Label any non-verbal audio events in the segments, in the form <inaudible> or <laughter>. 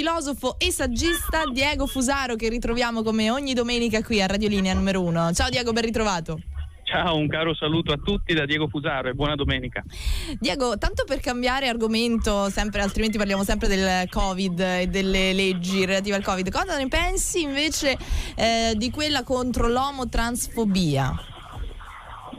filosofo e saggista Diego Fusaro che ritroviamo come ogni domenica qui a Radio Linea numero 1. Ciao Diego, ben ritrovato. Ciao, un caro saluto a tutti da Diego Fusaro e buona domenica. Diego, tanto per cambiare argomento, sempre, altrimenti parliamo sempre del Covid e delle leggi relative al Covid, cosa ne pensi invece eh, di quella contro l'omotransfobia?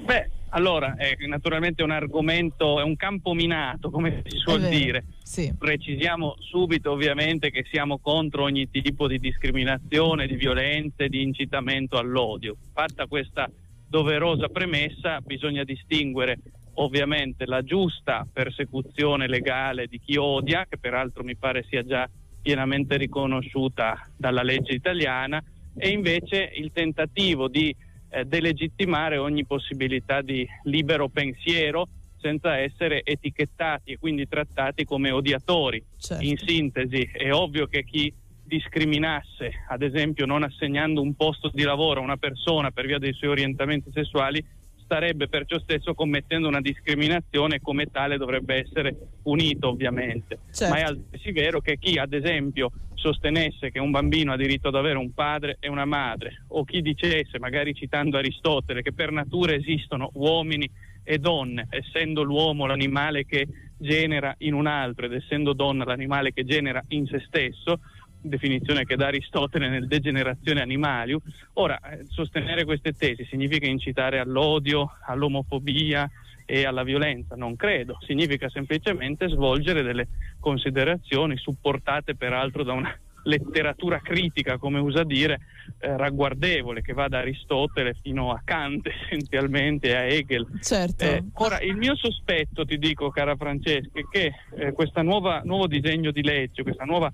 Beh, allora, è naturalmente un argomento, è un campo minato, come si suol dire. Sì. Precisiamo subito ovviamente che siamo contro ogni tipo di discriminazione, di violenza, di incitamento all'odio. Fatta questa doverosa premessa bisogna distinguere ovviamente la giusta persecuzione legale di chi odia, che peraltro mi pare sia già pienamente riconosciuta dalla legge italiana, e invece il tentativo di eh, delegittimare ogni possibilità di libero pensiero senza essere etichettati e quindi trattati come odiatori. Certo. In sintesi, è ovvio che chi discriminasse, ad esempio non assegnando un posto di lavoro a una persona per via dei suoi orientamenti sessuali, starebbe perciò stesso commettendo una discriminazione e come tale dovrebbe essere punito ovviamente. Certo. Ma è altresì vero che chi ad esempio sostenesse che un bambino ha diritto ad avere un padre e una madre o chi dicesse, magari citando Aristotele, che per natura esistono uomini e donne, essendo l'uomo l'animale che genera in un altro ed essendo donna l'animale che genera in se stesso, definizione che dà Aristotele nel Degenerazione Animalium. Ora, eh, sostenere queste tesi significa incitare all'odio, all'omofobia e alla violenza? Non credo, significa semplicemente svolgere delle considerazioni supportate peraltro da una <laughs> letteratura critica, come usa dire, eh, ragguardevole, che va da Aristotele fino a Kant <laughs> essenzialmente, a Hegel. Certo. Eh, ora, il mio sospetto, ti dico, cara Francesca, è che eh, questo nuovo disegno di legge, questa nuova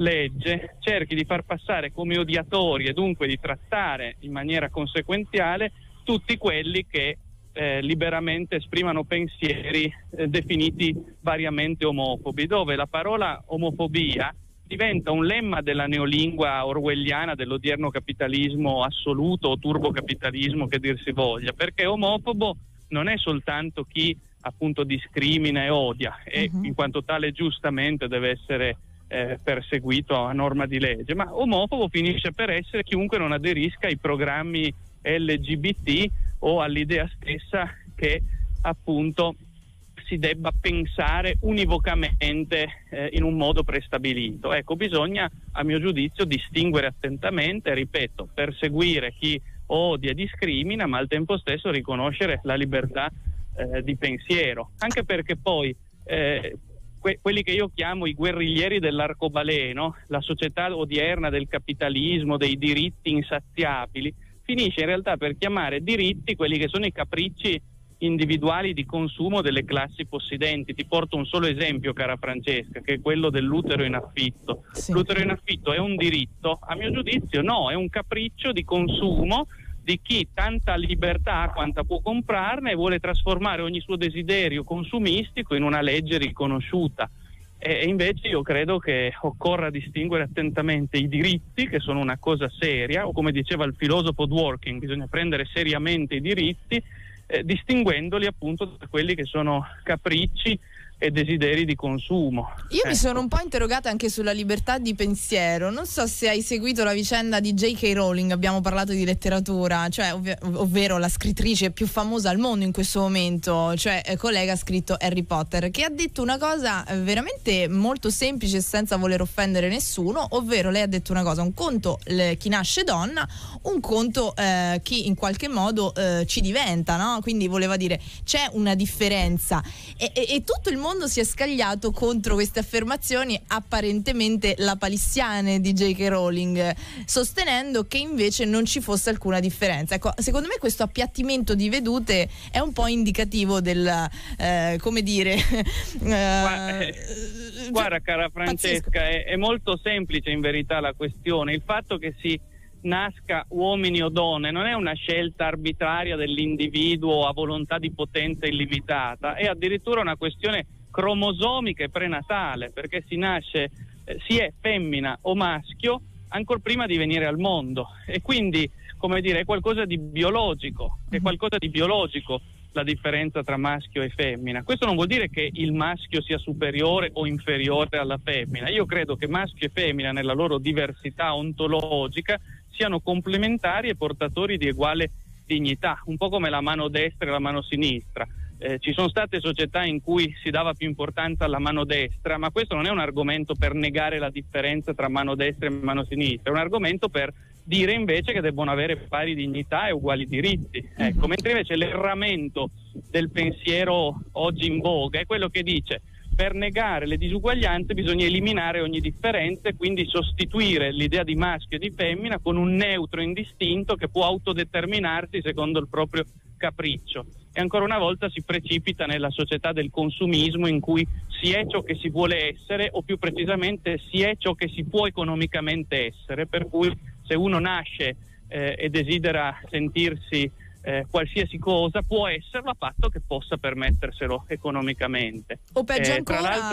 legge cerchi di far passare come odiatori e dunque di trattare in maniera conseguenziale tutti quelli che eh, liberamente esprimano pensieri eh, definiti variamente omofobi, dove la parola omofobia diventa un lemma della neolingua orwelliana dell'odierno capitalismo assoluto o turbocapitalismo che dir si voglia, perché omofobo non è soltanto chi appunto discrimina e odia e uh-huh. in quanto tale giustamente deve essere eh, perseguito a norma di legge, ma omofobo finisce per essere chiunque non aderisca ai programmi LGBT o all'idea stessa che appunto si debba pensare univocamente eh, in un modo prestabilito. Ecco, bisogna a mio giudizio distinguere attentamente, ripeto, perseguire chi odia e discrimina, ma al tempo stesso riconoscere la libertà eh, di pensiero, anche perché poi eh, que- quelli che io chiamo i guerriglieri dell'arcobaleno, la società odierna del capitalismo, dei diritti insaziabili, finisce in realtà per chiamare diritti quelli che sono i capricci individuali di consumo delle classi possidenti. Ti porto un solo esempio, cara Francesca, che è quello dell'utero in affitto. Sì. L'utero in affitto è un diritto? A mio giudizio no, è un capriccio di consumo di chi tanta libertà quanta può comprarne e vuole trasformare ogni suo desiderio consumistico in una legge riconosciuta. E invece io credo che occorra distinguere attentamente i diritti, che sono una cosa seria, o come diceva il filosofo Dworkin, bisogna prendere seriamente i diritti, eh, distinguendoli appunto da quelli che sono capricci e desideri di consumo. Io ecco. mi sono un po' interrogata anche sulla libertà di pensiero. Non so se hai seguito la vicenda di J.K. Rowling, abbiamo parlato di letteratura, cioè, ov- ovvero la scrittrice più famosa al mondo in questo momento, cioè eh, collega ha scritto Harry Potter, che ha detto una cosa eh, veramente molto semplice senza voler offendere nessuno, ovvero lei ha detto una cosa, un conto le, chi nasce donna, un conto eh, chi in qualche modo eh, ci diventa, no? Quindi voleva dire c'è una differenza e, e, e tutto il mondo mondo si è scagliato contro queste affermazioni apparentemente lapalissiane di J.K. Rowling, sostenendo che invece non ci fosse alcuna differenza. Ecco, secondo me questo appiattimento di vedute è un po' indicativo del, eh, come dire... <laughs> guarda, eh, guarda, cara Francesca, è, è molto semplice in verità la questione. Il fatto che si nasca uomini o donne non è una scelta arbitraria dell'individuo a volontà di potenza illimitata, è addirittura una questione cromosomica e prenatale, perché si nasce, eh, si è femmina o maschio ancora prima di venire al mondo e quindi come dire è qualcosa di biologico, è mhm. qualcosa di biologico la differenza tra maschio e femmina. Questo non vuol dire che il maschio sia superiore o inferiore alla femmina. Io credo che maschio e femmina nella loro diversità ontologica siano complementari e portatori di uguale dignità, un po' come la mano destra e la mano sinistra. Eh, ci sono state società in cui si dava più importanza alla mano destra, ma questo non è un argomento per negare la differenza tra mano destra e mano sinistra, è un argomento per dire invece che devono avere pari dignità e uguali diritti. Ecco, mentre invece l'erramento del pensiero oggi in voga è quello che dice per negare le disuguaglianze bisogna eliminare ogni differenza e quindi sostituire l'idea di maschio e di femmina con un neutro indistinto che può autodeterminarsi secondo il proprio capriccio. E ancora una volta si precipita nella società del consumismo in cui si è ciò che si vuole essere o più precisamente si è ciò che si può economicamente essere, per cui se uno nasce eh, e desidera sentirsi eh, qualsiasi cosa può esserlo a patto che possa permetterselo economicamente. O peggio, eh, ancora,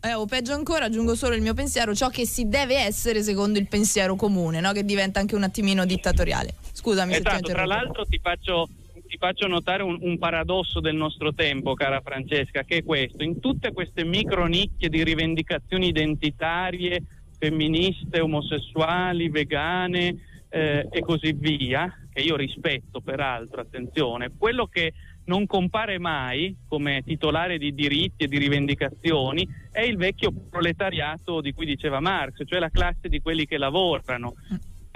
eh, o peggio, ancora, aggiungo solo il mio pensiero, ciò che si deve essere secondo il pensiero comune, no? che diventa anche un attimino dittatoriale. Scusami esatto, se ti tra l'altro ti faccio, ti faccio notare un, un, paradosso del nostro tempo, cara Francesca, che è questo. In tutte queste micro nicchie di rivendicazioni identitarie, femministe, omosessuali, vegane eh, e così via, che io rispetto peraltro, attenzione, quello che non compare mai come titolare di diritti e di rivendicazioni è il vecchio proletariato di cui diceva Marx, cioè la classe di quelli che lavorano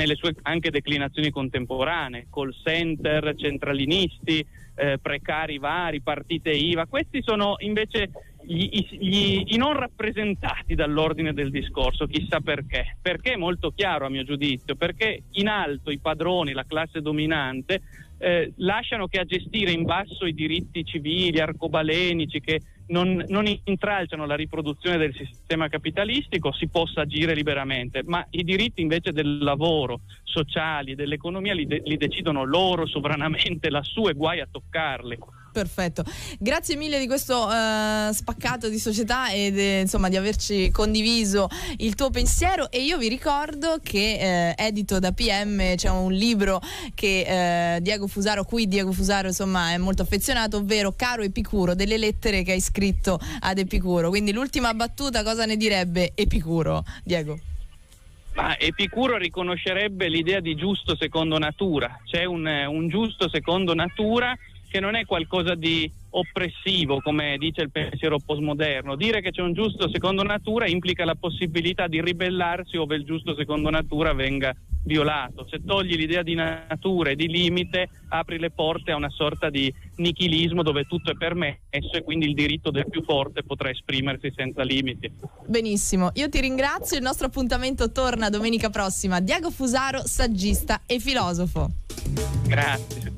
nelle sue anche declinazioni contemporanee, call center, centralinisti, eh, precari vari, partite IVA. Questi sono invece gli, gli, i non rappresentati dall'ordine del discorso, chissà perché. Perché è molto chiaro a mio giudizio, perché in alto i padroni, la classe dominante, eh, lasciano che a gestire in basso i diritti civili, arcobalenici, che non, non, intralciano la riproduzione del sistema capitalistico, si possa agire liberamente, ma i diritti invece del lavoro, sociali, dell'economia li, de- li decidono loro sovranamente lassù e guai a toccarli. Perfetto, grazie mille di questo uh, spaccato di società e de, insomma di averci condiviso il tuo pensiero. E io vi ricordo che eh, edito da PM c'è un libro che eh, Diego Fusaro, cui Diego Fusaro insomma è molto affezionato, ovvero Caro Epicuro, delle lettere che hai scritto ad Epicuro, quindi l'ultima battuta cosa ne direbbe Epicuro, Diego? Ma Epicuro riconoscerebbe l'idea di giusto secondo natura, c'è un, un giusto secondo natura che non è qualcosa di oppressivo, come dice il pensiero postmoderno. Dire che c'è un giusto secondo natura implica la possibilità di ribellarsi ove il giusto secondo natura venga violato. Se togli l'idea di natura e di limite, apri le porte a una sorta di nichilismo dove tutto è permesso e quindi il diritto del più forte potrà esprimersi senza limiti. Benissimo, io ti ringrazio. Il nostro appuntamento torna domenica prossima. Diego Fusaro, saggista e filosofo. Grazie.